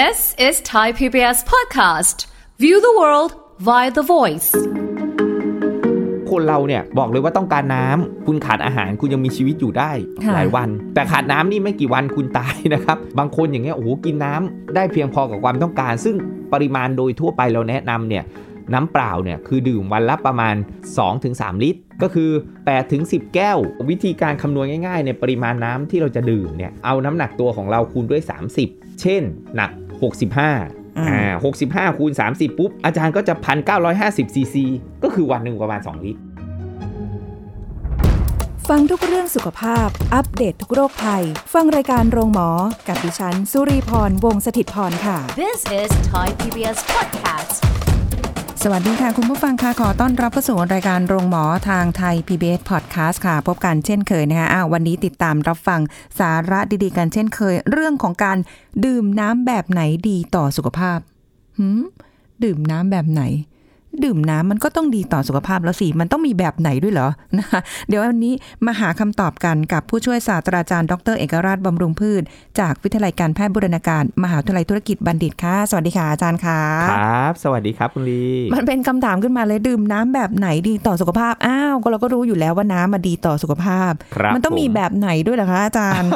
This is Thai PBS podcast. View the world via the voice. คนเราเนี่ยบอกเลยว่าต้องการน้ำคุณขาดอาหารคุณยังมีชีวิตอยู่ได้ค่ะหลายวัน แต่ขาดน้ำนี่ไม่กี่วันคุณตายนะครับ บางคนอย่างเงี้ยโอ้โหกินน้ำได้เพียงพอกับความต้องการ ซึ่งปริมาณโดยทั่วไปเราแนะนำเนี่ยน้ำเปล่าเนี่ยคือดื่มวันละประมาณ 2-3 ลิตร ก็คือ 8-10 แก้ว วิธีการคำนวณง่ายๆในปริมาณน้ำที่เราจะดื่มเนี่ยเอาน้ำหนักตัวของเราคูณด้วย 30 เช่น หนัก 65อ่า65คูณ30 ปุ๊บ อาจารย์ก็จะ 1,950ซีซีก็คือวันหนึ่งประมาณ 2 ลิตร ฟังทุกเรื่องสุขภาพ อัปเดตททุกโรคภัย ฟังรายการโรงหมอ กับดิฉัน สุรีพร วงศิตพรค่ะ This is Thai PBS podcast. สวัสดีค่ะ คุณผู้ฟังค่ะ ขอต้อนรับเข้าสู่รายการโรงหมอทางไทย PBS Podcast ค่ะ พบกันเช่นเคยนะคะอ้าววันนี้ติดตามรับฟังสาระดีๆ กันเช่นเคย เรื่องของการดื่มน้ำแบบไหนดีต่อสุขภาพหืมดื่มน้ำแบบไหน ดื่มน้ำมันก็ต้องดีต่อสุขภาพแล้วสิ มันต้องมีแบบไหนด้วยเหรอนะคะเดี๋ยววันนี้มาหาคำตอบกันกับผู้ช่วยศาสตราจารย์ดรเอกราชบำรุงพืช จากวิทยาลัยการแพทย์บูรณาการ มหาวิทยาลัยธุรกิจบัณฑิตค่ะ สวัสดีค่ะอาจารย์ค่ะ ครับ สวัสดีครับคุณลี มันเป็นคำถามขึ้นมาเลยดื่มน้ำแบบไหนดีต่อสุขภาพ อ้าวก็เราก็รู้อยู่แล้วว่าน้ำมาดีต่อสุขภาพครับมันต้องมีผแบบไหนด้วยเหรอคะอาจารย์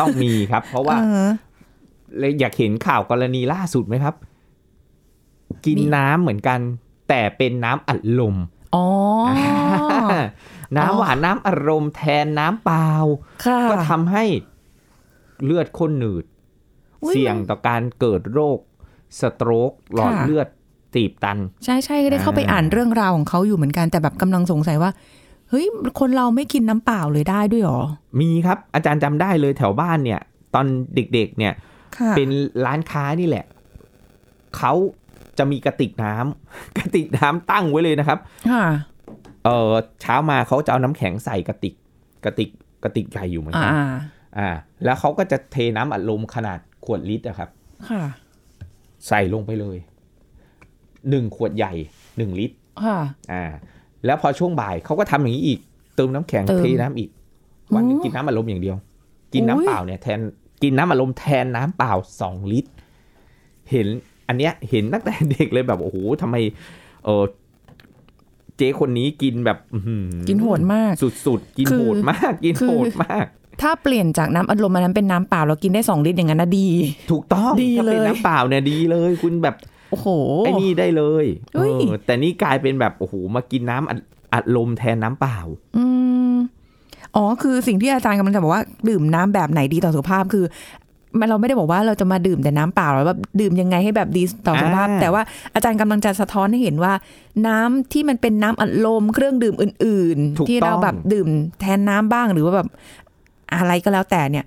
ต้องมีครับ เพราะว่าเออเลยอยากเห็นข่าวกรณีล่าสุดไหมครับ กินมีน้ำเหมือนกัน แต่เป็นน้ำอัดลมอ๋อน้ำหวานน้ำอัดลมแทนน้ำเปล่าค่ะก็ทำให้เลือดข้นหนืดอุ๊ยเสี่ยงต่อการเกิดโรค สโตรกหลอดค่ะเลือดตีบตัน ใช่ใช่ก็ได้เข้าไปอ่าอ่านเรื่องราวของเขาอยู่เหมือนกันแต่แบบกำลังสงสัยว่า เฮ้ย คนเราไม่กินน้ำเปล่าเลยได้ด้วยเหรอ มีครับ อาจารย์จำได้เลยแถวบ้านเนี่ย ตอนเด็กๆเนี่ยค่ะเป็นร้านค้านี่แหละเขา จะมีกระติกน้ำกระติกน้ำตั้งไว้เลยนะครับค่ะเออเช้ามาเขาจะเอาน้ำแข็งใส่กระติก กระติกกระติกใหญ่อยู่เหมือนอ่ากันอ่า แล้วเขาก็จะเทน้ำอัดลมขนาดขวดลิตรอะครับ ค่ะ ใส่ลงไปเลยหนึ่งขวดใหญ่หนึ่งลิตรค่ะ อ่า แล้วพอช่วงบ่ายเขาก็ทำอย่างนี้อีก เติมน้ำแข็งเติมเทน้ำอีก วันหนึงโอ้กินน้ำอัดลมอย่างเดียว กินน้ำอุ๊ยเปล่าเนี่ยแทนกินน้ำอัดลมแทนน้ำเปล่าสองลิตร เห็น อันเนี้ยเห็นตั้งแต่เด็กเลยแบบโอ้โหทำไม เออเจ๊คนนี้กินแบบอื้อหือกินโหดมาก สุดๆ กินคือโหดมาก กินคือโหดมากถ้าเปลี่ยนจากน้ำอัดลมมานั้นเป็นน้ำเปล่าเรากินได้สองลิตรอย่างนั้นนะดี ถูกต้องดีถ้าเป็นเลยน้ำเปล่าเนี่ยดีเลย คุณแบบโอ้โหไอ้นี่ได้เลยเฮ้ยเออแต่นี่กลายเป็นแบบโอ้โหมากินน้ำอัดอัดลมแทนน้ำเปล่า อืมอ๋อคือสิ่งที่อาจารย์กำลังจะบอกว่า ดื่มน้ำแบบไหนดีต่อสุขภาพคือ มันเราไม่ได้บอกว่าเราจะมาดื่มแต่น้ำเปล่าหรือว่าดื่มยังไงให้แบบดีต่อสุขภาพอ่าแต่ว่าอาจารย์กำลังจะสะท้อนให้เห็นว่า น้ำที่มันเป็นน้ำอัดลมเครื่องดื่มอื่นถูกๆที่เราต้องแบบดื่มแทนน้ำบ้างหรือว่าแบบอะไรก็แล้วแต่เนี่ย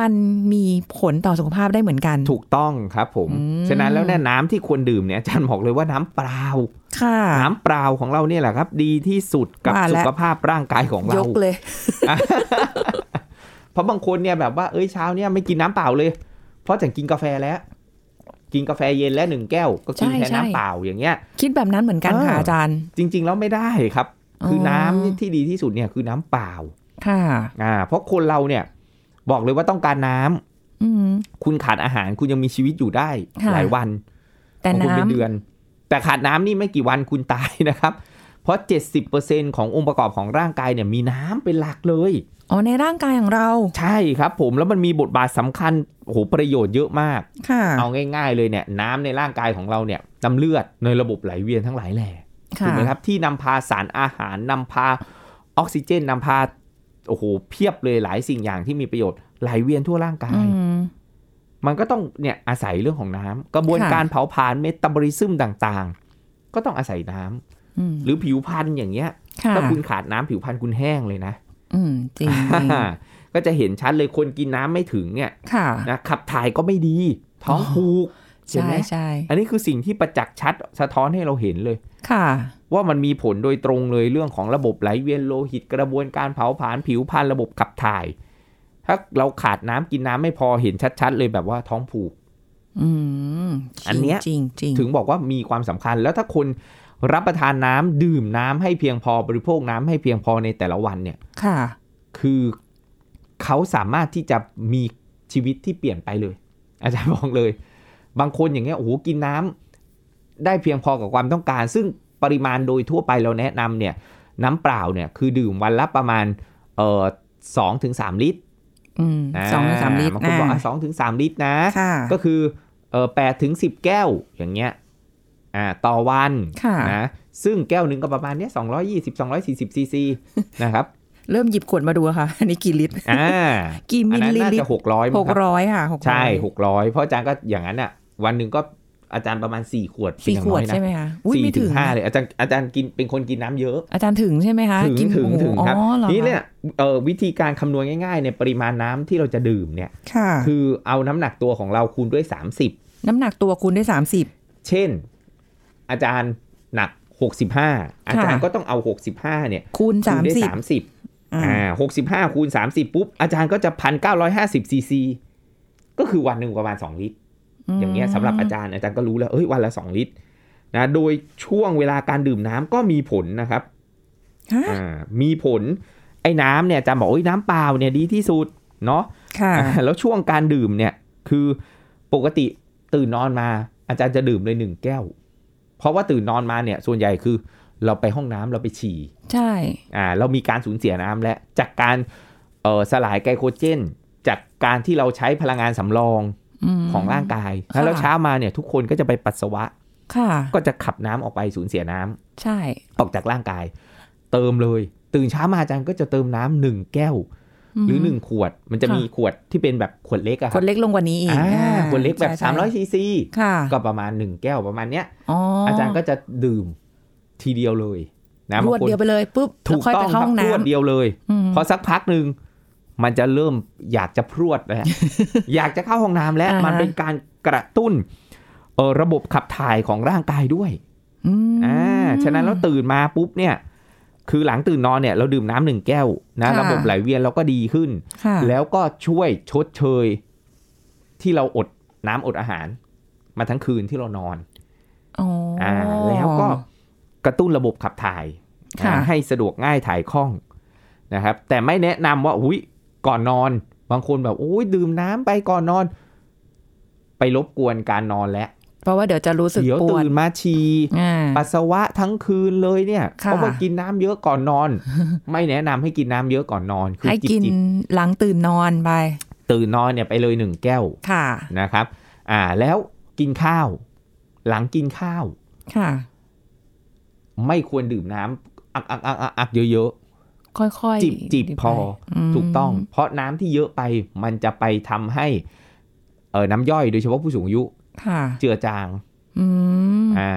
มันมีผลต่อสุขภาพได้เหมือนกัน ถูกต้องครับผมอืมฉะนั้นแล้วเนี่ยน้ำที่ควรดื่มเนี่ยอาจารย์บอกเลยว่าน้ำเปล่าค่ะน้ำเปล่าของเราเนี่ยแหละครับ ดีที่สุดกับว่าสุแล้วขภาพร่างกายของยเรากเลย เพราะบางคนเนี่ยแบบว่าเอ้ยเช้าเนี่ยไม่กินน้ำเปล่าเลย เพราะฉันกินกาแฟแล้ว กินกาแฟเย็นแล้วหนึ่งแก้ว ก็กินใช่แทนใช่น้ำเปล่าอย่างเงี้ย คิดแบบนั้นเหมือนกันค่ะเออออาจารย์ จริง ๆ แล้วไม่ได้ครับ คือออน้ำที่ดีที่สุดเนี่ยคือน้ำเปล่า ค่ะอ่า เพราะคนเราเนี่ยบอกเลยว่าต้องการน้ำอืมคุณขาดอาหารคุณยังมีชีวิตอยู่ได้ค่ะหลายวัน แต่บางคนเป็นน้ำเดือน แต่ขาดน้ำนี่ไม่กี่วันคุณตายนะครับ เพราะ 70%ขององค์ประกอบของร่างกายเนี่ยมีน้ำเป็นหลักเลย อ๋อ ในร่างกายของเรา ใช่ครับผมแล้วมันมีบทบาทสำคัญโอ้โหประโยชน์เยอะมากค่ะเอาง่ายๆเลยเนี่ยน้ำในร่างกายของเราเนี่ยน้ำเลือดในระบบไหลเวียนทั้งหลายแหล่ค่ะถูกไหมครับที่นำพาสารอาหารนำพาออกซิเจนนำพาโอ้โหเพียบเลยหลายสิ่งอย่างที่มีประโยชน์ไหลเวียนทั่วร่างกาอืยมมันก็ต้องเนี่ยอาศัยเรื่องของน้ำกระบวนค่ะการเผาผลาญเมตาบอลิซึมต่างๆ ก็ต้องอาศัยน้ำอืม หรือผิวพรรณอย่างเงี้ยค่ะถ้าคุณขาดน้ำผิวพรรณคุณแห้งเลยนะ อืมจริงจริงก็จะเห็นชัดเลยคนกินน้ำไม่ถึงเนี่ยค่ะนะขับถ่ายก็ไม่ดี ท้องอ๋อผูกเห็นใช่ไหมใช่อันนี้คือสิ่งที่ประจักษ์ชัดสะท้อนให้เราเห็นเลย ค่ะ ว่ามันมีผลโดยตรงเลยเรื่องของระบบไหลเวียนโลหิตกระบวนการเผาผลาญผิวพรรณระบบขับถ่าย ถ้าเราขาดน้ำกินน้ำไม่พอเห็นชัด ๆ เลยแบบว่าท้องผูก อืมอันเนี้ยจริงจริงถึงบอกว่ามีความสำคัญแล้วถ้าคน รับประทานน้ำดื่มน้ำให้เพียงพอบริโภคน้ำให้เพียงพอในแต่ละวันเนี่ยค่ะ คือเขาสามารถที่จะมีชีวิตที่เปลี่ยนไปเลย อาจารย์บอกเลย บางคนอย่างเงี้ยโอ้โหกินน้ำได้เพียงพอกับความต้องการ ซึ่งปริมาณโดยทั่วไปเราแนะนำเนี่ย น้ำเปล่าเนี่ยคือดื่มวันละประมาณเอ่อสองถึงสามลิตรอืมสองถึงสามลิตรบางคนบอกอ่าสองถึงสามลิตรนะค่ะก็คือเออแปดถึงสิบแก้วอย่างเงี้ย อ่าต่อวันค่ะนะซึ่งแก้วหนึ่งก็ประมาณเนี้ยสองร้อยยี่สิบสองร้อยสี่สิบซีซีนะครับ เริ่มหยิบขวดมาดูค่ะ อันนี้กี่ลิตรอ่ากี่อัมินลนั้นลิน่าลิตจะรหกร้อยหกร้อยค่ะหกร้อยใช่หกร้อยเพราะอาจารย์ก็อย่างนั้นอะ วันหนึ่งก็อาจารย์ประมาณสี่ขวดสี่เป็นขอย่างวดน้อยนะใช่ไหมคะอุ้ยสี่ไม่ถึถึงงห้าเลยอาจารย์อาจารย์กินเป็นคนกินน้ำเยอะ อาจารย์ถึงใช่ไหมคะถึงกินถึงโอ้โหถึงครับอ๋อเหรอนี่คะเนี่ยเอ่อวิธีการคำนวณง่ายๆในปริมาณน้ำที่เราจะดื่มเนี่ยค่ะคือเอาน้ำหนักตัวของเราคูณด้วย 30 น้ำหนักตัวคุณได้สามสิบเช่น อาจารย์หนัก 65 อาจารย์ก็ต้องเอา 65เนี่ยคูณคูสาณมด้วยสิบ30อ่า65คูณ30ปุ๊บ อาจารย์ก็จะ1,950ซีซีก็คือวันหนึ่งประมาณ2ลิตร อย่างเงี้ยสำหรับอาจารย์อาจารย์ก็รู้แล้วเอ้ยวันละ2ลิตรนะโดยช่วงเวลาการดื่มน้ำก็มีผลนะครับฮะอ่ามีผลไอ้น้ำเนี่ยอาจารย์บอกโอ้ยน้ำเปล่าเนี่ยดีที่สุดเนาะค่ะอ่าแล้วช่วงการดื่มเนี่ยคือปกติตื่นนอนมา อาจารย์จะดื่มเลยหนึ่งแก้ว เพราะว่าตื่นนอนมาเนี่ยส่วนใหญ่คือเราไปห้องน้ำเราไปฉี่ใช่อ่าเรามีการสูญเสียน้ำและจากการเอ่อสลายไกลโคเจน จากการที่เราใช้พลังงานสำรองมของร่างกายค่ะแล้วเช้ามาเนี่ยทุกคนก็จะไปปัสสาวะค่ะก็จะขับน้ำออกไปสูญเสียน้ำใช่ ออกจากร่างกาย เติมเลย ตื่นเช้ามาอาจารย์ก็จะเติมน้ำหนึ่งแก้ว หรือหนึ่งขวดมันจะค่ะมีขวดที่เป็นแบบขวดเล็กอะคครับนเล็กลงกว่านี้อีกอ่าอ่าขวดเล็กแบบใช่ใช่300ซีซีค่ะก็ประมาณ1แก้วประมาณเนี้ยอ๋ออาอาจารย์ก็จะดื่มทีเดียวเลยนะรวดบางคนเดียวไปเลยปุ๊บถูกแล้วค่อยต้ไปองคเข้ารับห้องรวดน้ำเดียวเลยอืมพอสักพักหนึ่งมันจะเริ่มอยากจะพรวดแล้วอยากจะเข้าห้องน้ำแล้วอ่าฮะมันเป็นการกระตุ้นเออระบบขับถ่ายของร่างกายด้วยอืมอ่าฉะนั้นเราตื่นมาปุ๊บเนี่ย คือหลังตื่นนอนเนี่ยเราดื่มน้ำหนึ่งแก้วนะค่ะระบบไหลเวียนเราก็ดีขึ้นค่ะแล้วก็ช่วยชดเชย ที่เราอดน้ำอดอาหาร มาทั้งคืนที่เรานอนอ๋อออ่าแล้วก็กระตุ้นระบบขับถ่ายค่ะนะให้สะดวกง่ายถ่ายคล่องนะครับ แต่ไม่แนะนำว่าอุ้ยก่อนนอน บางคนแบบโอ้ยดื่มน้ำไปก่อนนอน ไปรบกวนการนอนแล้วเพ ราะว่าเดี๋ยวจะรู้สึกเดี๋ยวปวดตื่นมาฉี่อ่าปัสสาวะทั้งคืนเลยเนี่ยค่ะเพราะว่ากินน้ำเยอะก่อนนอน ไม่แนะนำให้กินน้ำเยอะก่อนนอนคือให้จิบกินจิบหลังตื่นนอนไปตื่นนอนเนี่ยไปเลยหนึ่งแก้วค่ะนะครับ อ่าแล้วกินข้าว หลังกินข้าวค่ะ ไม่ควรดื่มน้ำอักอักอักอักอักเยอะค่อยๆๆจิบจิบไปพออมถูกต้อง เพราะน้ำที่เยอะไปมันจะไปทำให้ เออน้ำย่อยโดยเฉพาะผู้สูงอายุค่ะ เจือจางอืมอ่า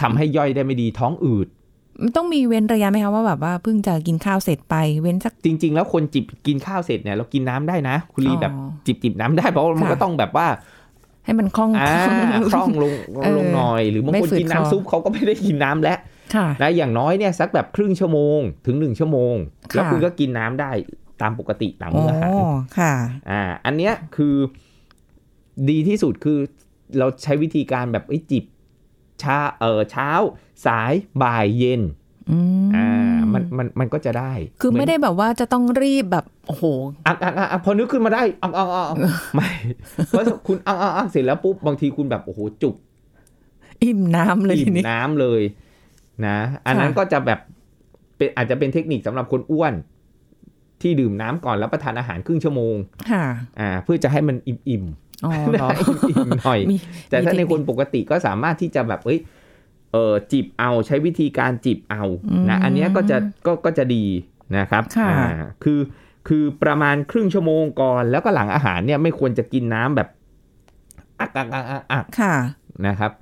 ทำให้ย่อยได้ไม่ดีท้องอืดมันต้องมีเว้นระยะไหมคะว่าแบบว่าเพิ่งจะกินข้าวเสร็จไปเว้นสักจริง ๆ แล้วคนจิบกินข้าวเสร็จเนี่ยเรากินน้ำได้นะ คุณลีอ๋อแบบจิบจิบน้ำได้เพราะว่ามันค่ะก็ต้องแบบว่า ให้มันคล่องอ่าคล่องลงเออลงหน่อย หรือบางไม่คนฝืดกินคอน้ำซุปเขาก็ไม่ได้กินน้ำแล้วค่ะนะอย่างน้อยเนี่ยสักแบบครึ่งชั่วโมงถึงหนึ่งชั่วโมงค่ะแล้วคุณก็กินน้ำได้ตามปกติหลังอ๋อมื้ออาหารค่ะ อ่า อันเนี้ยคือ ดีที่สุดคือเราใช้วิธีการแบบเอ้ยจิบเช้าเออเช้า สายบ่ายเย็นอืมอ่ามันมันมันก็จะได้ คือไม่ได้เหนแบบว่าจะต้องรีบแบบโอ้โหอักอักอักอักพอนึกขึ้นมาได้อักอักอักอักไม่เพราะคุณอักอักอักเสร็จแล้วปุ๊บบางทีคุณแบบโอ้โหจุก อิ่มน้ำเลยอิ่ทีมนี้น้ำเลย นะ อันนั้นค่ะก็จะแบบเป็นอาจจะเป็นเทคนิคสำหรับคนอ้วน ที่ดื่มน้ำก่อนรับประทานอาหารครึ่งชั่วโมงค่ะอ่า เพื่อจะให้มันอิ่มอิ่ม อ๋อๆเหรออิ่มๆหน่อยมีแต่ถ้ามีในเทคนิคคนปกติก็สามารถที่จะแบบเอ้ยเออจิบเอาใช้วิธีการจิบเอาอืมนะอันเนี้ยก็จะก็ก็จะดีนะครับค่ะอ่าคือคือประมาณครึ่งชั่วโมงก่อนแล้วก็หลังอาหารเนี่ยไม่ควรจะกินน้ำแบบอักอักอักอักอักค่ะนะครับ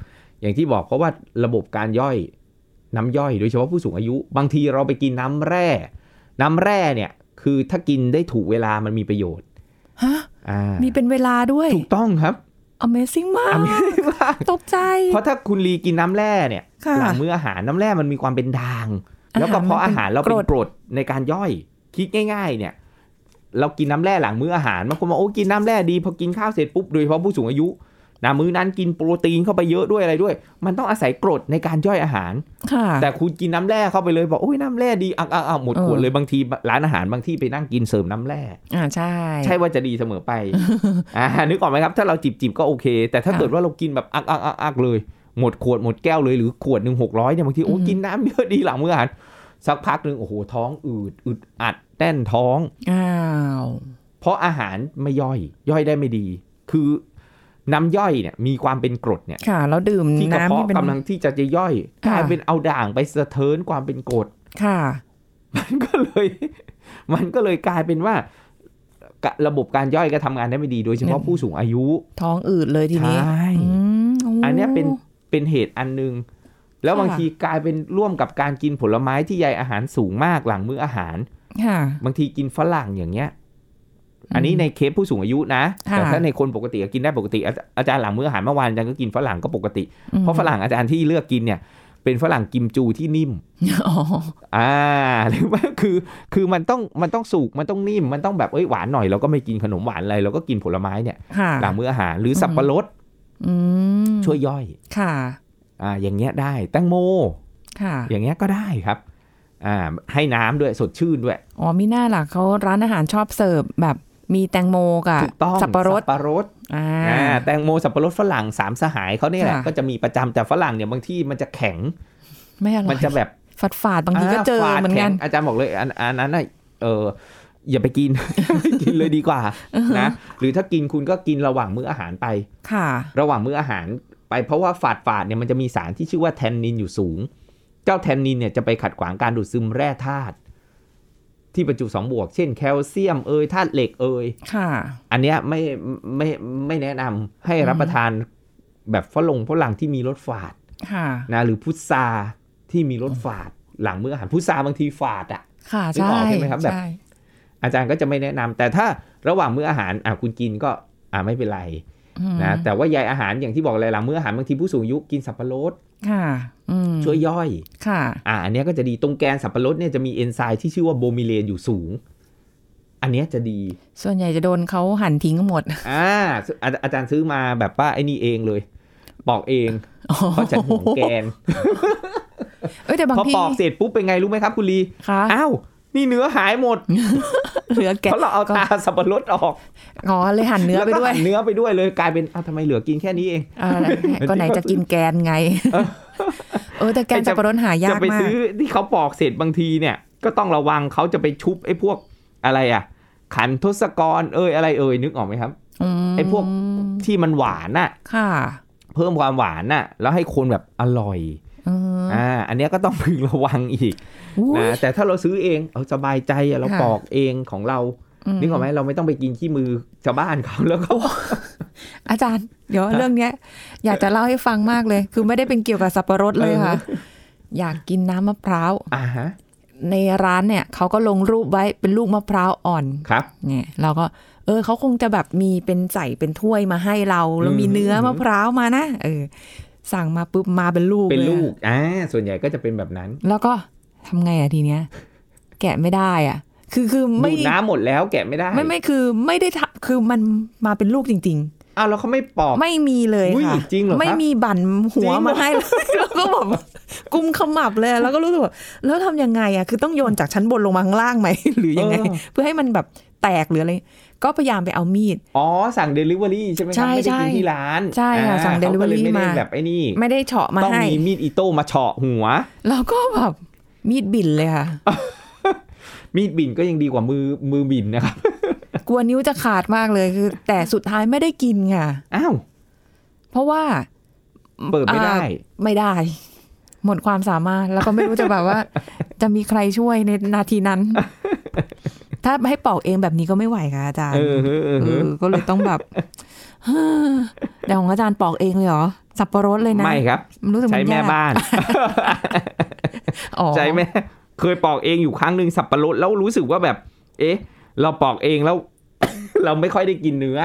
อย่างที่บอกเพราะว่าระบบการย่อยน้ำย่อย โดยเฉพาะผู้สูงอายุ บางทีเราไปกินน้ำแร่ น้ำแร่เนี่ย คือถ้ากินได้ถูกเวลามันมีประโยชน์ฮะอ่า มีเป็นเวลาด้วย ถูกต้องครับ Amazing มาก Amazing มากตกใจ เพราะถ้าคุณลีกินน้ำแร่เนี่ยค่ะหลังมื้ออาหารน้ำแร่มันมีความเป็นด่างอาหารแล้วก็เพราะอาหารเราเป็นมันเป็นกรดในการย่อย คิดง่าย ๆ เนี่ย เรากินน้ำแร่หลังมื้ออาหารบางคนบอกโอ้กินน้ำแร่ดีพอกินข้าวเสร็จปุ๊บโดยเฉพาะผู้สูงอายุ นะมื้อนั้นกินโปรตีนเข้าไปเยอะด้วยอะไรด้วย มันต้องอาศัยกรดในการย่อยอาหารค่ะแต่คุณกินน้ำแร่เข้าไปเลยบอกโอ้ยน้ำแร่ดีอะอะอะหมดขวดเออเลยบางทีร้านอาหารบางที่ไปนั่งกินเสริมน้ำแร่อ่าใช่ ใช่ว่าจะดีเสมอไปอ่านึกออกไหมครับ ถ้าเราจิบจิบๆก็โอเค แต่ถ้าค่ะเกิดว่าเรากินแบบอักอักอักอักเลย หมดขวดหมดแก้วเลยหรือขวดหนึ่งหกร้อยเนี่ยบางทีโอ้อืมกินน้ำเยอะดีหลังมื้ออาหารสักพักหนึ่งโอ้โหท้องอืดอึดอัดแน่นท้องอ้าวเพราะอาหารไม่ย่อย ย่อยได้ไม่ดี คือ น้ำย่อยเนี่ยมีความเป็นกรดเนี่ยค่ะ แล้วดื่มที่กระน้ำเพาะที่เป็นกำลังที่จะจะย่อยกค่ะลายเป็นเอาด่างไปสะเทินความเป็นกรดค่ะ มันก็เลย มันก็เลยกลายเป็นว่ากะระบบการย่อยก็ทำงานได้ไม่ดีโดยเฉพาะเนี่ยผู้สูงอายุ ท้องอืดเลยทีนี้ใช่อืมโอันเนี้ยเป็นเป็นเหตุอันหนึงแล้วค่ะบางทีกลายเป็นร่วมกับการกินผลไม้ที่ใยอาหารสูงมากหลังมื้ออาหารค่ะบางทีกินฝรั่งอย่างเงี้ย อันนี้ในเคสผู้สูงอายุนะค่ะแต่ถ้าในคนปกติก็กินได้ปกติอาอาจารย์หลังมื้ออาหารเมื่อวานอาจารย์ก็กินฝรั่งก็ปกติอืมเพราะฝรั่งอาจารย์ที่เลือกกินเนี่ย เป็นฝรั่งกิมจูที่นิ่มอ๋ออ่าหรือว่าคือคือมันต้องมันต้องสุกมันต้องนิ่มมันต้องแบบเอ้ยหวานหน่อยเราก็ไม่กินขนมหวานอะไรเราก็กินผลไม้เนี่ยค่ะหลังมื้ออาหารหรือสับปะรดอืมช่วยย่อยค่ะ อ่า อย่างเงี้ยได้แตงโม ค่ะ อย่างเงี้ยก็ได้ครับอ่าให้น้ำด้วยสดชื่นด้วย อ๋อมีหน้าล่ะเขาร้านอาหารชอบเสิร์ฟแบบ มีแตงโมกับถูกต้องสับปะรดสับปะรดอ่าอ่าแตงโมสับปะรดฝรั่งสามสหายเขาเนี่ยแหละค่ะก็จะมีประจำแต่ฝรั่งเนี่ยบางที่มันจะแข็ง ไม่อร่มัอนยจะแบบฝาดฝาดๆบางทีก็เจอฝาดเหมือนกันแข็งอาจารย์บอกเลยอันอันนั้นน่ะเอออย่าไปกินกินเลยดีกว่านะหรือถ้ากินคุณก็กินระหว่างมื้ออาหารไปค่ะ ระหว่างมื้ออาหารไปเพราะว่าฝาดฝาดๆเนี่ยมันจะมีสารที่ชื่อว่าแทนนินอยู่สูง เจ้าแทนนินเนี่ยจะไปขัดขวางการดูดซึมแร่ธาตุ ที่บรรจุสองบวก เช่นแคลเซียมเอยธาตุเหล็กเอยค่ะ อันเนี้ยไม่ไม่ไม่แนะนำให้รับประทานแบบฝรั่งฝรั่งที่มีรสฝาดค่ะนะหรือพุทราที่มีรสฝาดหลังมื้ออาหารพุทราบางทีฝาดอะค่ะนึกอใช่อกใช่ไหมครับแบบใช่อาจารย์ก็จะไม่แนะนำแต่ถ้าระหว่างมื้ออาหารอะคุณกินก็อ่าไม่เป็นไรอืมนะแต่ว่าใยอาหารอย่างที่บอกเลยหลังมื้ออาหารบางทีผู้สูงอายุกินสับปะรด ค่ะอืมช่วยย่อย ค่ะ อ่าอันเนี้ยก็จะดีตรงแกนสับปะรดเนี่ยจะมีเอนไซม์ที่ชื่อว่าโบมิเลนอยู่สูง อันเนี้ยจะดี ส่วนใหญ่จะโดนเขาหั่นทิ้งหมด อ่าอาอาจารย์ซื้อมาแบบว่าไอ้นี่เองเลยปอกเองเพราะฉันห่วงแกนเอ้ยแต่บางพอทีปอกเสร็จปุ๊บเป็นไงรู้ไหมครับคุณลีค่ะอ้าวนี่เนื้อหายหมด เหลือแกะเพราะเราเอาตาสับปะรดออกอ๋อเลยหั่นเนื้อไปแล้วก็ด้วยหั่นเนื้อไปด้วยเลยกลายเป็นอ้าวทำไมเหลือกินแค่นี้เองอ่าก็ไหนจะกินแกนไง เออแต่แกนสับปะรดหายาจะกไปมากซื้อที่เขาปอกเสร็จบางทีเนี่ย ก็ต้องระวังเขาจะไปชุบไอ้พวกอะไรอะ ขันทศกรเอ้ยอะไรเอ่ยนึกออกไหมครับมไอ้พวกที่มันหวานน่ะ ค่ะ เพิ่มความหวานน่ะ แล้วให้คนแบบอร่อยเอออ่าอันเนี้ยก็ต้องพึงระวังอีกอุ๊ยนะแต่ถ้าเราซื้อเองเอาสบายใจอะเราค่ะปอกเองของเรามนึกออกไหมเราไม่ต้องไปกินขี้มือชาวบ้านเขาแล้วก็อาจารย์ เดี๋ยวเรื่องเนี้ย อยากจะเล่าให้ฟังมากเลย คือไม่ได้เป็นเกี่ยวกับสับปะรดเลยค่ะ อยากกินน้ำมะพร้าวอ่าฮะในร้านเนี่ยเขาก็ลงรูปไว้เป็นลูกมะพร้าวอ่อนครับเนี่ยเราก็ เออเขาคงจะแบบมีเป็นใส่เป็นถ้วยมาให้เรา แล้วมีอืมเนื้อมะพร้าวมานะเออ สั่งมาปุ๊บมาเป็นลูกเป็นยลูอะกอ่าส่วนใหญ่ก็จะเป็นแบบนั้น แล้วก็ทำไงอะทีเนี้ย แกะไม่ได้อะ คือคือไม่ดูดน้ำหมดแล้วแกะไม่ได้ ไม่ไม่คือไม่ได้ทำคือมันมาเป็นลูกจริงอ้าวแล้วเขาไม่ปอกๆไม่มีเลยอุ้ยค่ะจริงเหรอครับไม่มีบั่นหัวจริงเหรอมาให้เลยแล้วก็แบบกุมขมับเลยแล้วก็รู้สึกว่าแล้วทำยังไงอะคือต้องโยนจากชั้นบนลงมาข้างล่างไหมหรือยังไง เพื่อให้มันแบบแตกหรืออะไร ก็พยายามไปเอามีด อ๋อ สั่งเดลิเวอรี่ใช่ไหมคใช่รัไม่ได้กินใช่ที่ร้าน ใช่ค่ะอ่าสั่งเขาก็เลย delivery ไม่ได้มาแบบไอ้นี่ ไม่ได้เฉาะมาต้องให้มีมีดอิโต้มาเฉาะหัว แล้วก็แบบมีดบิ่นเลยค่ะ มีดบิ่นก็ยังดีกว่ามือมือบิ่นนะครับ กลัวนิ้วจะขาดมากเลยคือ แต่สุดท้ายไม่ได้กินค่ะ อ้าว เพราะว่า เปิดไม่ได้อ่าไม่ได้ หมดความสามารถแล้วก็ไม่รู้จะแบบว่า จะมีใครช่วยในนาทีนั้น ถ้าให้ปอกเองแบบนี้ก็ไม่ไหวค่ะอาจารย์เออเออเออเออก็เลยต้องแบบแต่ของอาจารย์ปอกเองเลยเหรอ สับปะรดเลยนะ ไม่ครับนรู้สึกใช้นแม่ยกบ้านอ๋อใช้แม่เคยปอกเองอยู่ครั้งหนึ่งสับปะรดแล้วรู้สึกว่าแบบ เอ๊ะ เราปอกเองแล้ว เราไม่ค่อยได้กินเนื้อ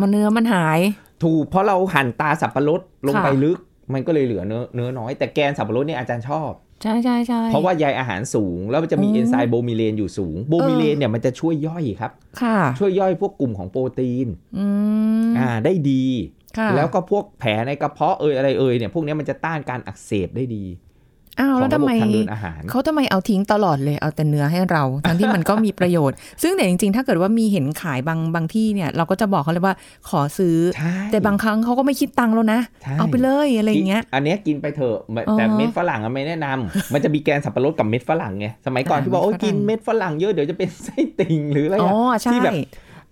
มันเนื้อมันหาย ถูกเพราะเราหั่นตาสับปะรดลงค่ะไปลึก มันก็เลยเหลือเนื้อเนื้อน้อย แต่แกนสับปะรดเนี่ยอาจารย์ชอบ ใช่ใช่ใช่เพราะว่าใยอาหารสูง แล้วมันจะมีอืมเอนไซม์โบมิเลนอยู่สูง โบมิเลนเนี่ยมันจะช่วยย่อยครับ ค่ะ ช่วยย่อยพวกกลุ่มของโปรตีนอืมอ่าได้ดีค่ะแล้วก็พวกแผลในกระเพาะเอยอะไรเอยเนี่ยพวกเนี้ยมันจะต้านการอักเสบได้ดี อ้าวขแล้องวระทำบบไมทางเดินอาหารเขาทำไมเอาทิ้งตลอดเลยเอาแต่เนื้อให้เรา ทั้งที่มันก็มีประโยชน์ ซึ่งแต่จริง ๆ ถ้าเกิดว่ามีเห็นขายบางบางที่เนี่ย เราก็จะบอกเขาเลยว่าขอซื้อใช่แต่บางครั้งเขาก็ไม่คิดตังค์แล้วนะใช่เอาไปเลยอะไรอย่างเงี้ย อันเนี้ยกินไปเถอะแต่แต่อ๋อเม็ดฝรั่งอะไม่แนะนำมันจะมีแกนสับปะรดกับเม็ดฝรั่งไงสมัยก่อนอ่าที่บอกโอ้ยเม็ดฝรั่งกินเม็ดฝรั่งเยอะเดี๋ยวจะเป็นไส้ติ่งหรืออะไรอ๋ออะใช่ที่แบบ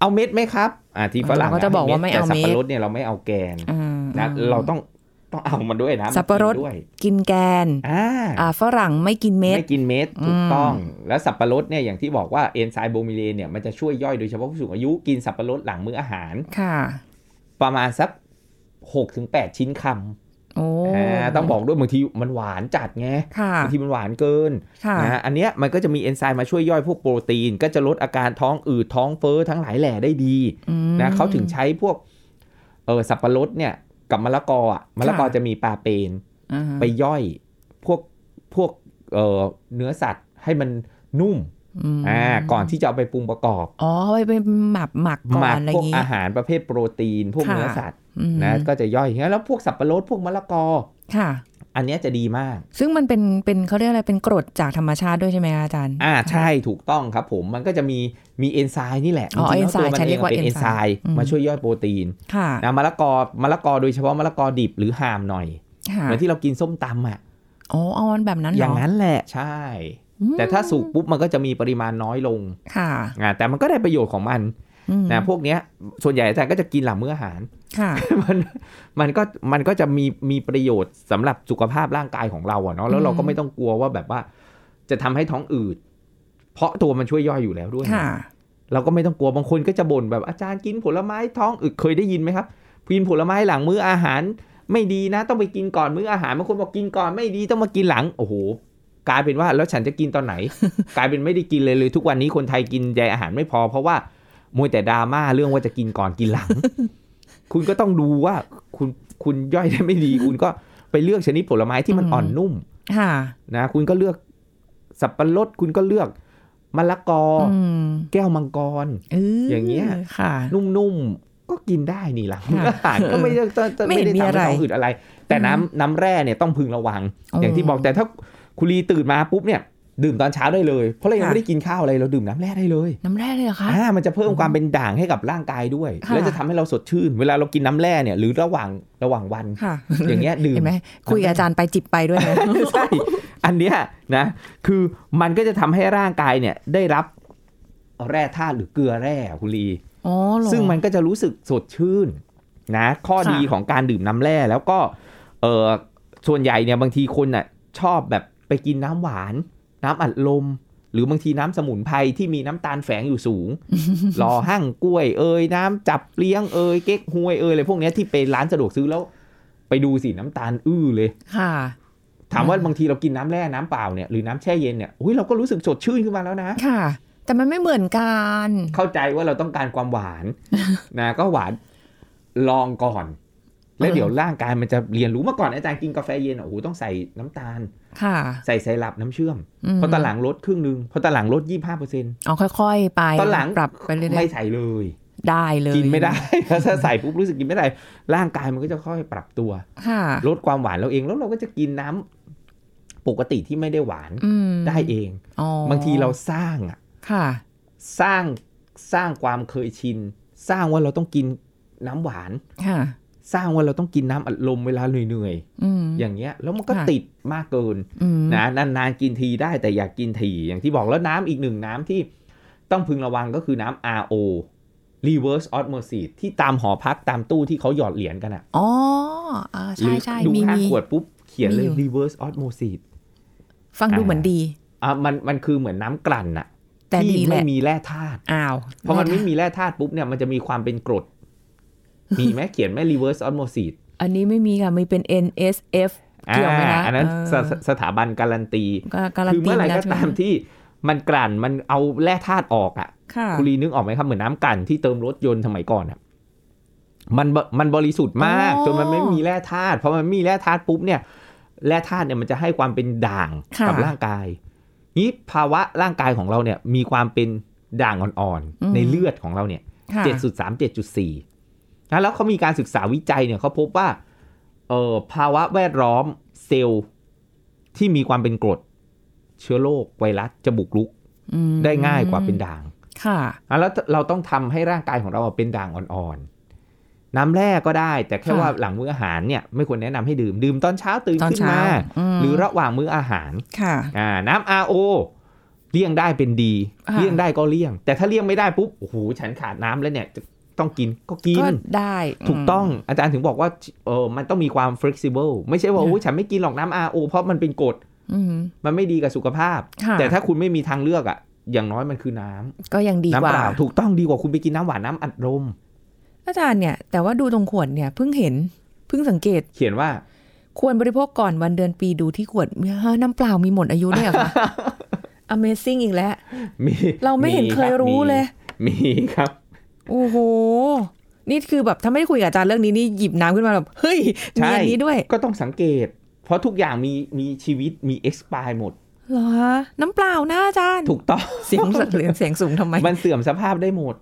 เอาเม็ดไหมครับอ่าที่ฝรั่งเราก็จะบอกว่าไม่เอาแต่สับเม็ดปะรดเนี่ยเราไม่เอาแกนอืมนะอืมเราต้อง ต้องเอามันด้วยนะสับปะรดมันกินด้วยกินแกนอ่าอ่าฝรั่งไม่กินเม็ดไม่กินเม็ดถูอืกมต้อง แล้วสับปะรดเนี่ยอย่างที่บอกว่าเอนไซม์โบมิเลนเนี่ยมันจะช่วยย่อยโดยเฉพาะผู้สูงอายุกินสับปะรดหลังมื้ออาหารค่ะ ประมาณสัก6-8ถึง8ชิ้นคโอ้ำอ่าต้องบอกด้วยบางทีมันหวานจัดไงค่ะบางทีมันหวานเกินค่ะนะอันเนี้ยมันก็จะมีเอนไซม์มาช่วยย่อยพวกโปรตีน ก็จะลดอาการท้องอืดท้องเฟ้อทั้งหลายแหล่ได้ดีอืมนะเขาถึงใช้พวกเออสับปะรดเนี่ย กับมะละกออะมะละกอค่ะจะมีปลาเปนอ่าไปย่อยพวกพวกเออเนื้อสัตว์ให้มันนุ่มมอ่าก่อนที่จะเอาไปปรุงประกอบ อ๋อไปไปหมักหมักก่อหมันกอะไรอพวกย่างงี้อาหอาหารประเภทโปรตีน พวกค่ะเนื้อสัตว์อืมนะก็จะย่อยอย่างเงี้ยแล้วพวกสับปะรดพวกมะละกอค่ะ อันเนี้ยจะดีมาก ซึ่งมันเป็นเป็นเขาเรียกอะไรเป็นกรดจากธรรมชาติด้วยใช่ไหมคะอาจารย์ อ่าใช่ถูกต้องครับผมมันก็จะมีมีเอนไซม์นี่แหละอ๋อจริงๆแล้วตัวเอนไซม์มันใช้เอเรียกว่าเป็นเอนไซเอนไซม์อืมมาช่วยย่อยโปรตีนค่ะนะมะละกอมะละกอโดยเฉพาะมะละกอดิบหรือห่ามหน่อยค่ะเหมือนที่เรากินส้มตำอะอ๋อเอาอันแบบนั้นเหรออย่างนั้นแหละหละใช่ แต่ถ้าสุกปุ๊บมันก็จะมีปริมาณน้อยลงค่ะอ่าแต่มันก็ได้ประโยชน์ของมันอืมนะพวกเนี้ยส่วนใหญ่อาจารย์ก็จะกินหลังมื้ออาหารค่ะ มันมันก็มันก็จะมีมีประโยชน์สำหรับสุขภาพร่างกายของเราอะเนาะแล้วเราก็ไม่ต้องกลัวว่าแบบว่า จะทำให้ท้องอืด เพราะตัวมันช่วยย่อยอยู่แล้วด้วยค่ะเราก็ไม่ต้องกลัวบางคนก็จะบ่นแบบอาจารย์กินผลไม้ท้องอืดเคยได้ยินไหมครับกินผลไม้หลังมื้ออาหาร ไม่ดีนะ ต้องไปกินก่อนมื้ออาหารบางคนบอกกินก่อนไม่ดีต้องมากินหลังโอ้โหกลายเป็นว่าแล้วฉันจะกินตอนไหน กลายเป็นไม่ได้กินเลยเลย ทุกวันนี้คนไทยกินใยอาหารไม่พอ เพราะว่ามัวแต่ดราม่าเรื่องว่าจะกินก่อนกินหลัง คุณก็ต้องดูว่าคุณคุณย่อยได้ไม่ดี คุณก็ไปเลือกชนิดผลไม้ที่มันอืมอ่อนนุ่มค่ะนะคุณก็เลือกสับปะรดคุณก็เลือกมะละกอออืมแก้วมังกรเอออย่างเงี้ยค่ะนุ่มๆก็กินได้นี่หลังค่ะอาหารก็ไม่ได้จะจะไม่ไม่เห็นได้มีทำอะไรให้ท้องอืดอะไร แต่น้ำน้ำแร่เนี่ยต้องพึงระวัง อย่างที่บอกแต่ถ้าคุณลีตื่นมาปุ๊บเนี่ย ดื่มตอนเช้าได้เลย เพราะเรายังค่ะไม่ได้กินข้าวอะไรเราดื่มน้ำแร่ได้เลย น้ำแร่เลยเหรอคะอ่ามันจะเพิ่มความเป็นด่างให้กับร่างกายด้วยค่ะแล้วจะทำให้เราสดชื่น เวลาเรากินน้ำแร่เนี่ยหรือระหว่างระหว่างวันค่ะอย่างเงี้ยดื่มเห็นไหมคุยกับอาจารย์ไปจิบไปด้วยนะใช่อันเนี้ยนะคือมันก็จะทำให้ร่างกายเนี่ยได้รับแร่ธาตุหรือเกลือแร่คุณลีอ๋อเหรอซึ่งมันก็จะรู้สึกสดชื่นนะข้อค่ะดีของการดื่มน้ำแร่แล้วก็เออส่วนใหญ่เนี่ยบางทีคนน่ะชอบแบบไปกินน้ำหวาน น้ำอัดลม หรือบางทีน้ำสมุนไพรที่มีน้ำตาลแฝงอยู่สูงรอหั่งกล้วย เอ่ยน้ำจับเลี้ยงเอ่ยเก๊กฮวยเอ่ยอะไรพวกเนี้ยที่ไปร้านสะดวกซื้อแล้ว ไปดูสิน้ำตาลอื้อเลยค่ะถามว่าอืมบางทีเรากินน้ำแร่น้ำเปล่าเนี่ยหรือน้ำแช่เย็นเนี่ยอุ้ยเราก็รู้สึกสดชื่นขึ้นมาแล้วนะ ค่ะ แต่มันไม่เหมือนกัน เข้าใจว่าเราต้องการความหวานนะก็หวานลองก่อน แล้วเดี๋ยวร่างกายมันจะเรียนรู้เมื่อก่อนอาจารย์กินกาแฟเย็นอะโอ้โหต้องใส่น้ำตาลค่ะ ใส่ไซรัปน้ำเชื่อมมพอตอนหลังลดครึ่งหนึงพอตอนหลังลดยี่ห้าเปอร์เซ็นต์เอาค่อยๆ ไปตอนหลังปรับไปเรื่ไม่อยใส่เลยๆได้เลยกินไม่ได้ถ้าใส่ปุ๊บรู้สึกกินไม่ได้ ร่างกายมันก็จะค่อยปรับตัวค่ะลดความหวานเราเองแล้วเราก็จะกินน้ำปกติที่ไม่ได้หวานอืมได้เองอ๋อบางทีเราสร้างอะค่ะสร้างสร้างความเคยชิน สร้างว่าเราต้องกินน้ำหวานค่ะ สร้างว่าเราต้องกินน้ำอัดลมเวลาเหนื่อยอืมๆอย่างเงี้ย แล้วมันก็ค่ะติดมากเกินอืมนะนานๆกินทีได้แต่อยากกินทีอย่างที่บอกแล้วน้ำอีกหนึ่งน้ำที่ต้องพึงระวังก็คือน้ำ RO reverse osmosis ที่ตามหอพักตามตู้ที่เขาหยอดเหรียญกันอะอ๋ออ่าหรืใช่ใช่ดูมีข้างมีขวดปุ๊บเขียนเลยมีอยู่ reverse osmosis ฟังดูอ่าเหมือนดีอะมันมันคือเหมือนน้ำกลั่นอะแต่ที่ดีแหไม่ละมีแร่ธาตุอ้าวพอมันไม่มีแร่ธาตุปุ๊บเนี่ยมันจะมีความเป็นกรด มีไหมเขียนไหม reverse osmosis อันนี้ไม่มีค่ะ มีเป็น NSF เกี่ยวไหมคะอ่าอันนั้นเออสสสถาบันการันตีก็การันคือตีเมื่อไหร่แล้วก็ใช่ไหมตามที่มันกลั่นมันเอาแร่ธาตุออกอะค่ะคุณลีนึกออกไหมครับ เหมือนน้ำกลั่นที่เติมรถยนต์สมัยก่อนอะมันบมันบริสุทธิ์มากอ๋อจนมันไม่มีแร่ธาตุพอมันไม่มีแร่ธาตุปุ๊บเนี่ยแร่ธาตุเนี่ยมันจะให้ความเป็นด่างค่ะกับร่างกายนี้ภาวะร่างกายของเราเนี่ยมีความเป็นด่างอ่อนๆในเลือดของเราเนี่ยค่ะเจ็ดจุดสามเจ็ดจุดสี่ นะแล้วเขามีการศึกษาวิจัยเนี่ยเขาพบว่าเอ่อภาวะแวดล้อมเซลล์ที่มีความเป็นกรด เชื้อโรคไวรัสจะบุกรุกอืมได้ง่ายกว่าเป็นด่าง ค่ะอะแล้วเราต้องทำให้ร่างกายของเราเป็นด่างอ่อนๆ น้ำแร่ก็ได้ แต่แค่ค่ะว่าหลังมื้ออาหารเนี่ยไม่ควรแนะนำให้ดื่ม ดื่มตอนเช้าตื่นตอนขึ้นเช้ามามหรือระหว่างมื้ออาหาร ค่ะอ่าน้ำ RO เลี่ยงได้เป็นดีค่ะเลี่ยงได้ก็เลี่ยง แต่ถ้าเลี่ยงไม่ได้ปุ๊บ โอ้โห ฉันขาดน้ำแล้วเนี่ยจะ ต้องกินก็กินก็ได้ ถูกต้องอาจารย์ถึงบอกว่าเออมันต้องมีความ flexible ไม่ใช่ว่าโอ้ยฉันไม่กินหรอกน้ำ RO เพราะมันเป็นกรดอืมมันไม่ดีกับสุขภาพค่ะแต่ถ้าคุณไม่มีทางเลือกอะอย่างน้อยมันคือน้ำก็ยังดีน้ำกว่าเปล่า ถูกต้องดีกว่าคุณไปกินน้ำหวานน้ำอัดลมอาจารย์เนี่ย แต่ว่าดูตรงขวดเนี่ยเพิ่งเห็นเพิ่งสังเกต เขียนว่า ควรบริโภคก่อนวันเดือนปีดูที่ขวดฮะน้ำเปล่ามีหมดอายุด้วยเหรอคะ Amazing อีกแล้วมีเราไม่เห็นเคยบรู้เลย มีครับ โอ้โห นี่คือแบบถ้าไม่ได้คุยกับอาจารย์เรื่องนี้นี่หยิบน้ำขึ้นมาแบบเฮ้ยใช่มีอันนี้ด้วย ก็ต้องสังเกต เพราะทุกอย่างมีมีชีวิตมี expire หมดเหรอน้ำเปล่านะอาจารย์ ถูกต้องเสียงสั่นเหลืองเสียงสูงทำไม มันเสื่อมสภาพได้หมด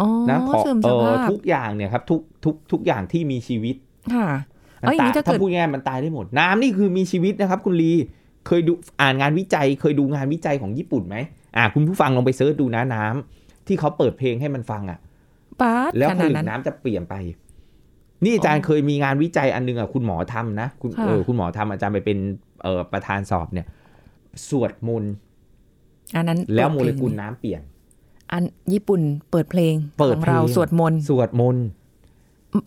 อ๋อนะขอเสื่อมเอสอภาพทุกอย่างเนี่ยครับ ทุกทุกทุกอย่างที่มีชีวิต ค่ะมันเอาอย่างตายนี้ถ้าเกิดถ้าพูดง่ายๆมันตายได้หมด น้ำนี่คือมีชีวิตนะครับ คุณลีเคยดูอ่านงานวิจัย เคยดูงานวิจัยของญี่ปุ่นไหมอ่า คุณผู้ฟังลองไปเซิร์ชดูนะน้ำที่เขาเปิดเพลงให้มันฟังอะ ปาร์ตแล้วขผนาดลึกนั้นน้ำจะเปลี่ยนไป นี่อาจารย์เคยมีงานวิจัยอันหนึงอะคุณหมอทำนะคุณค่ะเออคุณหมอทำอาจารย์ไปเป็นเอ่อประธานสอบเนี่ย สวดมนต์อันนั้น แล้วโมปิดเลพงกุลน้ำเปลี่ยน อันญี่ปุ่นเปิดเพลงเปิดของเราเพลงสวดมนต์สวดมนต์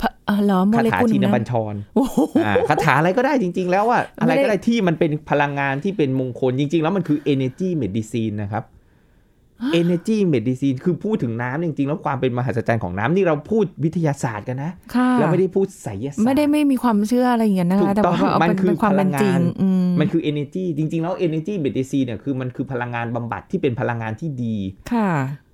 พะเออเหรอโมคาเลถากุลชินนะบัญชรโอ้โหอ่าคาถาอะไรก็ได้จริง ๆ แล้วอะไม่อะไรได้ก็ได้ที่มันเป็นพลังงานที่เป็นมงคลจริง ๆ แล้วมันคือ energy medicine นะครับ energy medicine คือพูดถึงน้ำจริงๆ แล้วความเป็นมหัศจรรย์ของน้ำนี่เราพูดวิทยาศาสตร์กันนะค่ะเราไม่ได้พูดไสยศาสตร์ไม่ได้ไม่มีความเชื่ออะไรอย่างเงี้ยนะถูคะกแต่ต้องว่าเอามันเป็นคือเป็นความเป็นจริงพลังงานอืมมันคือ energy จริง ๆ แล้ว energy medicine เนี่ยคือมันคือพลังงานบำบัดที่เป็นพลังงานที่ดีค่ะ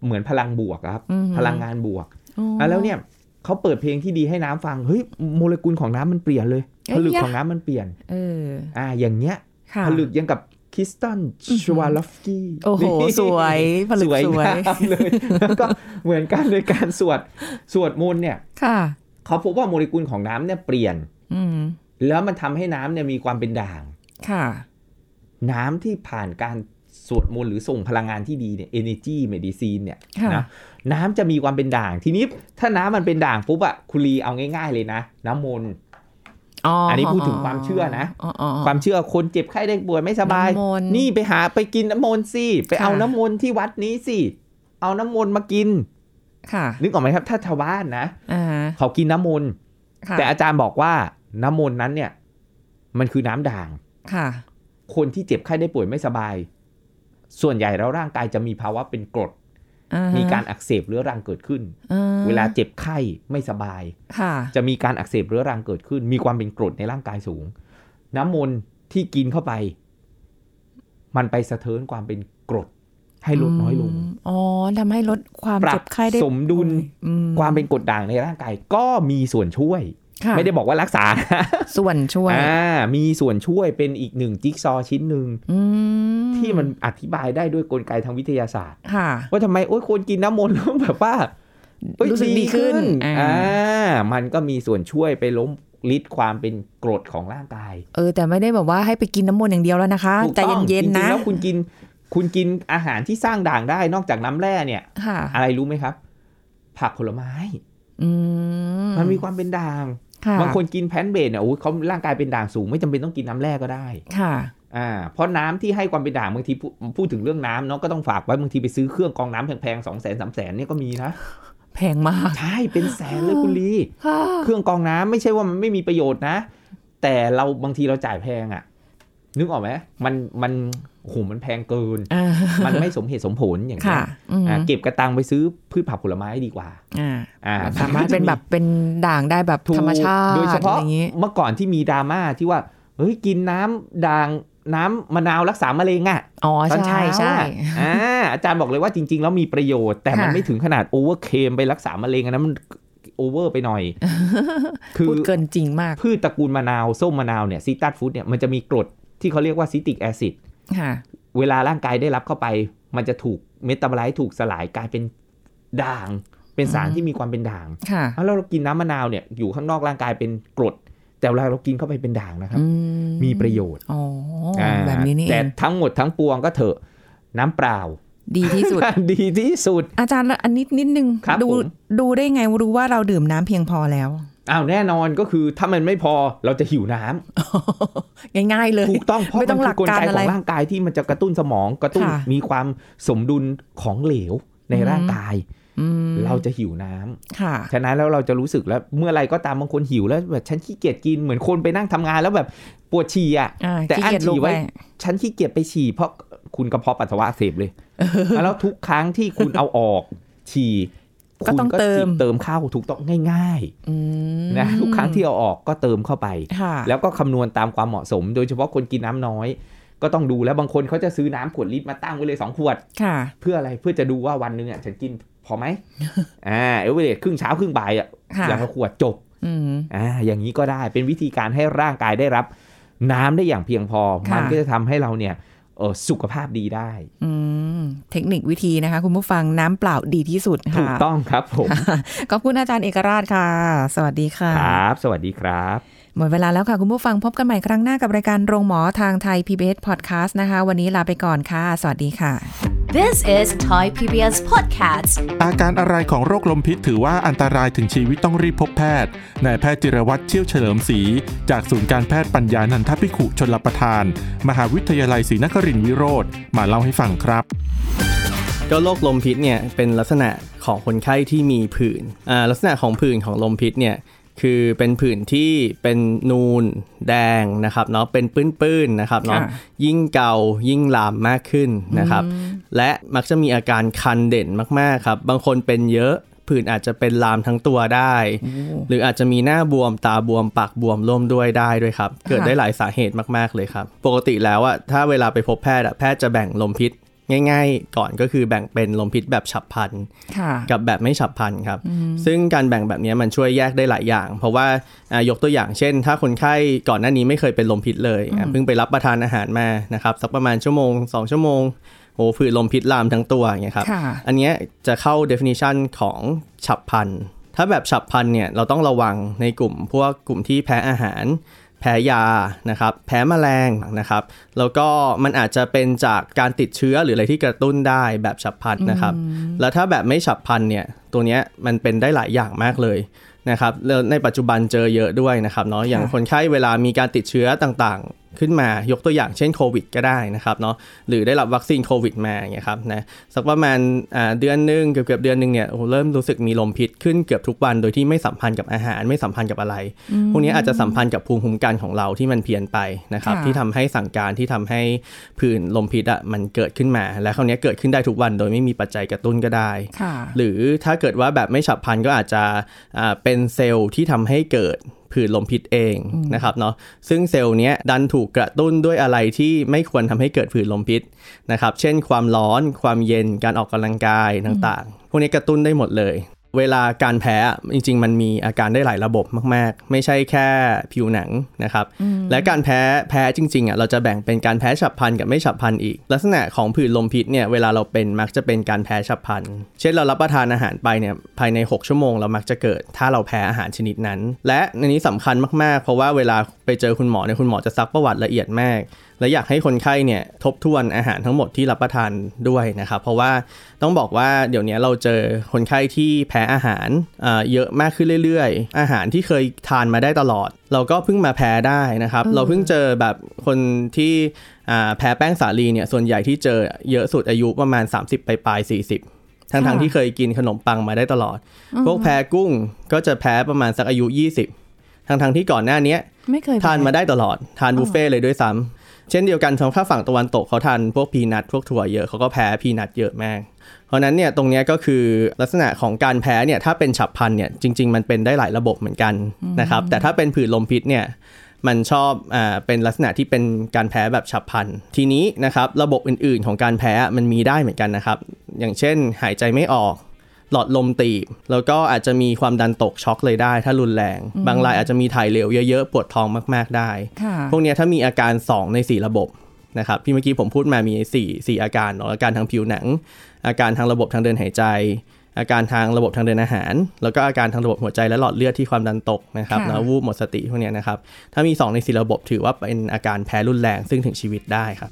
เหมือนพลังบวกอะครับอืมพลังงานบวกอ๋ออะแล้วเนี่ยเขาเปิดเพลงที่ดีให้น้ำฟัง เฮ้ยโมเลกุลของน้ำมันเปลี่ยนเลยเอ้ผยลึกยะของน้ำมันเปลี่ยน เออ อ่า อย่างเงี้ยค่ะผลึกยังกับ คริสตันชวาลอฟสกี้โอ้โห สวยผลึกสวยสวยงามเลยแล้วก็เหมือนกันในการสวดสวดมนต์เนี่ยค่ะเขาพบว่าโมเลกุลของน้ำเนี่ยเปลี่ยนอืมแล้วมันทำให้น้ำเนี่ยมีความเป็นด่าง ค่ะ น้ำที่ผ่านการสวดมนต์หรือส่งพลังงานที่ดีเนี่ย energy medicine เนี่ยค่ะนะน้ำจะมีความเป็นด่าง ทีนี้ถ้าน้ำมันเป็นด่างปุ๊บอะคุณลีเอาง่าย ๆ เลยนะ น้ำมนต์ อ๋ออัอันนี้พูดถึงความเชื่อนะอ๋ออ๋อความเชื่อคนเจ็บไข้ได้ป่วยไม่สบายน้ำมนต์นี่ไปหาไปกินน้ำมนต์สิ ไปเอาค่ะน้ำมนต์ที่วัดนี้สิ เอาน้ำมนต์มากิน ค่ะ นึกออกไหมครับ ถ้าชาวบ้านนะอ่าเขากินน้ำมนต์ค่ะแต่อาจารย์บอกว่าน้ำมนต์นั้นเนี่ย มันคือน้ำด่าง ค่ะ คนที่เจ็บไข้ได้ป่วยไม่สบาย ส่วนใหญ่แล้วร่างกายจะมีภาวะเป็นกรดอ่ฮะ มีการอักเสบเรื้อรังเกิดขึ้นอ่าเวลาเจ็บไข้ไม่สบายค่ะจะมีการอักเสบเรื้อรังเกิดขึ้น มีความเป็นกรดในร่างกายสูง น้ำมนต์ที่กินเข้าไป มันไปสะเทินความเป็นกรดให้ลดน้อยลงมอ๋อทำให้ลดความปรับเจ็บไข้ได้สมดุลอืมความเป็นกรดด่างในร่างกายก็มีส่วนช่วยค่ะ ไม่ได้บอกว่ารักษา ส่วนช่วยอ่ามีส่วนช่วยเป็นอีกหนึ่งจิ๊กซอว์ชิ้นหนึ่งอืมที่มันอธิบายได้ด้วยกลไกทางวิทยาศาสตร์ค่ะว่าทำไมโอ้ยคนกินน้ำมนต์แล้วแบบว่าเอ้ยรู้สึกดีขึ้นอ่าอ่ามันก็มีส่วนช่วยไปล้มฤทธิ์ความเป็นกรดของร่างกาย เออ แต่ไม่ได้แบบว่าให้ไปกินน้ำมนต์อย่างเดียวแล้วนะคะถูกใจต้องเย็นจๆรินะงๆแล้วคุณกินคุณกินอาหารที่สร้างด่างได้นอกจากน้ำแร่เนี่ยค่ะอะไรรู้ไหมครับ ผักผลไม้อืมมันมีความเป็นด่างค่ะ บางคนกินแพลนต์เบสเนี่ยโอ้ยเขาร่างกายเป็นด่างสูง ไม่จำเป็นต้องกินน้ำแร่ก็ได้ค่ะอ่าเพราะน้ำที่ให้ความเป็นด่างบางทีพูพูดถึงเรื่องน้ำเนาะก็ต้องฝากไว้บางทีไปซื้อเครื่องกรองน้ำแพงๆสองแสนสามแสนเนี่ยก็มีนะแพงมากใช่เป็นแสนเลยคุณลีค่ะเครื่องกรองน้ำไม่ใช่ว่ามันไม่มีประโยชน์นะ แต่เราบางทีเราจ่ายแพงอะ่ะ นึกออกไหมมันมัน โอ้โหมันแพงเกินอ่ามันไม่สมเหตุสมผลอย่างเงี้ค่ะยอืมอ่าเก็บกระตังไปซื้อพืชผักผลไม้ดีกว่าอ่าอ่าสามารถเป็นแบบเป็นด่างได้แบบถูกธรรมชาติโดยเฉพาะอไรอย่างนี้เมื่อก่อนที่มีดราม่าที่ว่าเฮ้ยกินน้ำด่างน้ำมะนาวรักษามะเร็งอะ่ะอ๋อตอนใช่เช้าใช่อะอ่าอาจารย์บอกเลยว่าจริง ๆ แล้วมีประโยชน์ แต่มันค่ะไม่ถึงขนาด over claim ไปรักษามะเร็งอันนั้นมัน over ไปหน่อย คือพูดเกินจริงมาก พืชตระกูลมะนาว ส้มมะนาวเนี่ย citrus fruit เนี่ยมันจะมีกรดที่เขาเรียกว่า citric acid ค่ะ เวลาร่างกายได้รับเข้าไป มันจะถูก metabolize ถูกสลายกลายเป็นด่าง เป็นเป็นสารที่มีความเป็นด่างค่ะแล้วเรากินน้ำมะนาวเนี่ยอยู่ข้างนอกร่างกายเป็นกรด แต่เวลาเรากินเข้าไปเป็นด่างนะครับอืมมีประโยชน์อ๋ออ่าแบบนี้นี่เอแต่งทั้งหมดทั้งปวงก็เถอะน้ำเปล่าดีที่สุด ดีที่สุด อาจารย์แล้วอันนิดนิดนึงครับดูผมดูได้ไงรู้ว่าเราดื่มน้ำเพียงพอแล้ว อ้าวแน่นอนก็คือถ้ามันไม่พอเราจะหิวน้ำง่ายๆเลยถูกต้องเพราะไม่ต้มัอนงหคืลัอกกลการไกอะขไรองร่างกายที่มันจะกระตุ้นสมองกระตุ้นค่ะมีความสมดุลของเหลวในอืมร่างกายอืมเราจะหิวน้ำค่ะฉะนั้นแล้วเราจะรู้สึกแล้วเมื่อไรก็ตามบางคนหิวแล้วแบบฉันขี้เกียจกินเหมือนคนไปนั่งทำงานแล้วแบบปวดฉี่อะอ่าแต่ขี้อั้นเกียจลุฉี่กไว้ไปฉันขี้เกียจไปฉี่เพราะคุณกระเพาะปัสสาวะอักเสบเลยแล้วทุกครั้งที่คุณเอาออกฉี่ ก็ต้องคุณเติมจิบเติมเข้าถูกต้องง่ายอืมๆนะทุกครั้งที่เอาออกก็เติมเข้าไปค่ะแล้วก็คำนวณตามความเหมาะสม โดยเฉพาะคนกินน้ำน้อย ก็ต้องดูแล้วบางคนเขาจะซื้อน้ำขวดลิตรมาตั้งไว้เลยสองขวดค่ะเพื่ออะไรเพื่อจะดูว่าวันหนึ่งอะฉันกินพอไหมอ่าเอเวอเรสครึ่งเช้าครึ่งบ่ายอะค่ะอย่างละขวดจบอืมอ่าอย่างนี้ก็ได้เป็นวิธีการให้ร่างกายได้รับ น้ำได้อย่างเพียงพอค่ะมันก็จะทำให้เราเนี่ยเออ สุขภาพดีได้อืมเทคนิควิธีนะคะ คุณผู้ฟังน้ำเปล่าดีที่สุดถูค่ะกต้องครับผม ขอบคุณอาจารย์เอกราชค่ะ สวัสดีค่ะ ครับ สวัสดีครับ หมดเวลาแล้วค่ะ คุณผู้ฟังพบกันใหม่ครั้งหน้ากับรายการโรงหมอทางไทย PBS Podcast นะคะ วันนี้ลาไปก่อนค่ะ สวัสดีค่ะ This is Thai PBS Podcast. อาการอะไรของโรคลมพิษถือว่าอันตรายถึงชีวิตต้องรีบพบแพทย์นายแพทย์จิรวัตรเชี่ยวเฉลิมศรีจากศูนย์การแพทย์ปัญญานันทพิขุชนลประทาน มหาวิทยาลัยศรีนครินทรวิโรธมาเล่าให้ฟังครับก็โรคลมพิษเนี่ยเป็นลักษณะของคนไข้ที่มีผื่นอ่าลักษณะของผื่นของลมพิษเนี่ย คือเป็นผื่นที่เป็นนูนแดงนะครับเนาะเป็นปื้นๆนะครับเนาะค่ะยิ่งเกายิ่งลามมากขึ้นนะครับ และมักจะมีอาการคันเด่นมากๆครับ บางคนเป็นเยอะผื่นอาจจะเป็นลามทั้งตัวได้ หรืออาจจะมีหน้าบวมตาบวมปากบวมร่วมด้วยได้ด้วยครับ เกิดได้หลายสาเหตุมากๆเลยครับ ปกติแล้วอะถ้าเวลาไปพบแพทย์อะแพทย์จะแบ่งลมพิษ ง่าย ๆ ก่อนก็คือแบ่งเป็นลมพิษแบบฉับพลันค่ะกับแบบไม่ฉับพลันครับ ซึ่งการแบ่งแบบนี้มันช่วยแยกได้หลายอย่าง เพราะว่าอ่ายกตัวอย่างเช่น ถ้าคนไข้ก่อนหน้านี้ไม่เคยเป็นลมพิษเลยอะเพิ่งไปรับประทานอาหารมานะครับสักประมาณชั่วโมง 2 ชั่วโมงโอ้ผื่นลมพิษลามทั้งตัวอย่างเงี้ยครับค่ะอันเนี้ยจะเข้า definition ของฉับพลันถ้าแบบฉับพลันเนี่ยเราต้องระวังในกลุ่มพวกกลุ่มที่แพ้อาหาร แพ้ยานะครับแพ้แมลงนะครับแล้วก็มันอาจจะเป็นจากการติดเชื้อหรืออะไรที่กระตุ้นได้แบบฉับพลันนะครับแล้วถ้าแบบไม่ฉับพลันเนี่ยตัวเนี้ยมันเป็นได้หลายอย่างมากเลยนะครับแล้วในปัจจุบันเจอเยอะด้วยนะครับเนาะอย่างคนไข้เวลามีการติดเชื้อต่างๆ ขึ้นมายกตัวอย่างเช่นโควิดก็ได้นะครับเนาะหรือได้รับวัคซีนโควิดมาอย่างเงี้ยครับนะสักประมาณอ่าเดือนหนึ่งเกือบเกือบๆเดือนหนึ่งเนี่ยโอ้โหเริ่มรู้สึกมีลมพิษขึ้นเกือบทุกวันโดยที่ไม่สัมพันธ์กับอาหารไม่สัมพันธ์กับอะไร พวกนี้อาจจะสัมพันธ์กับภูมิคุ้มกันของเราที่มันเพี้ยนไปนะครับค่ะที่ทำให้สั่งการที่ทำให้ผื่นลมพิษอะมันเกิดขึ้นมา และคราวนี้เกิดขึ้นได้ทุกวันโดยไม่มีปัจจัยกระตุ้นก็ได้ค่ะหรือถ้าเกิดว่าแบบไม่ฉับพลันก็อาจจะอ่าเป็นเซลล์ที่ทำให้เกิด ผื่นลมพิษเองนะครับเนาะซึ่งเซลล์เนี้ยดันถูกกระตุ้นด้วยอะไรที่ไม่ควรทำให้เกิดผื่นลมพิษนะครับเช่นความร้อน ความเย็นการออกกำลังกายต่างๆ พวกนี้กระตุ้นได้หมดเลย เวลาการแพ้อะจริง ๆ มันมีอาการได้หลายระบบมาก ๆ ไม่ใช่แค่ผิวหนังนะครับ และการแพ้แพ้จริงๆอะเราจะแบ่งเป็นการแพ้ฉับพลันกับไม่ฉับพลันอีก ลักษณะของผื่นลมพิษเนี่ยเวลาเราเป็นมักจะเป็นการแพ้ฉับพลัน เช่นเรารับประทานอาหารไปเนี่ยภายใน 6 ชั่วโมงเรามักจะเกิด ถ้าเราแพ้อาหารชนิดนั้น และอันนี้สำคัญมากๆ เพราะว่าเวลาไปเจอคุณหมอเนี่ยคุณหมอจะซักประวัติละเอียดมากและอยากให้คนไข้เนี่ยทบทวนอาหารทั้งหมดที่รับประทานด้วยนะครับเพราะว่าต้องบอกว่าเดี๋ยวนี้เราเจอคนไข้ที่แพ้อาหารอ่าเยอะมากขึ้นเรื่อยๆ อาหารที่เคยทานมาได้ตลอด เราก็เพิ่งมาแพ้ได้นะครับ เราเพิ่งเจอแบบคนที่อ่าแพ้แป้งสาลีเนี่ยส่วนใหญ่ที่เจอเยอะสุดอายุประมาณ 30 ไปปลายๆ40ทั้งๆค่ะที่เคยกินขนมปังมาได้ตลอด พวกแพ้กุ้งก็จะแพ้ประมาณสักอายุ 20 ทั้งๆที่ก่อนหน้าเนี้ยไม่เคยทานมาได้ตลอด ทานบุฟเฟ่ต์เลยด้วยซ้ำ เช่นเดียวกันทางภาคฝั่งตะวันตกเขาทานพวกพีนัทพวกถั่วเยอะเขาก็แพ้พีนัทเยอะมาก เพราะนั้นเนี่ยตรงนี้ก็คือลักษณะของการแพ้เนี่ยถ้าเป็นฉับพลันเนี่ยจริง ๆ มันเป็นได้หลายระบบเหมือนกันนะครับแต่ถ้าเป็นผื่นลมพิษเนี่ยมันชอบอ่าเป็นลักษณะที่เป็นการแพ้แบบฉับพลัน ทีนี้นะครับระบบอื่นๆ ของการแพ้มันมีได้เหมือนกันนะครับ อย่างเช่นหายใจไม่ออก หลอดลมตีบ แล้วก็อาจจะมีความดันตกช็อกเลยได้ ถ้ารุนแรง บางรายอาจจะมีถ่ายเหลวเยอะๆ ปวดท้องมากๆได้ พวกนี้ถ้ามีอาการ 2 ใน 4 ระบบนะครับพี่เมื่อกี้ผมพูดมามี 4 4 อาการเนาะอาการทางผิวหนัง อาการทางระบบทางเดินหายใจ อาการทางระบบทางเดินอาหาร แล้วก็อาการทางระบบหัวใจและหลอดเลือดที่ความดันตกนะครับแล้ววูบหมดสติพวกนี้นะครับถ้ามี 2 ใน 4 ระบบถือว่าเป็นอาการแพ้รุนแรงซึ่งถึงชีวิตได้ครับ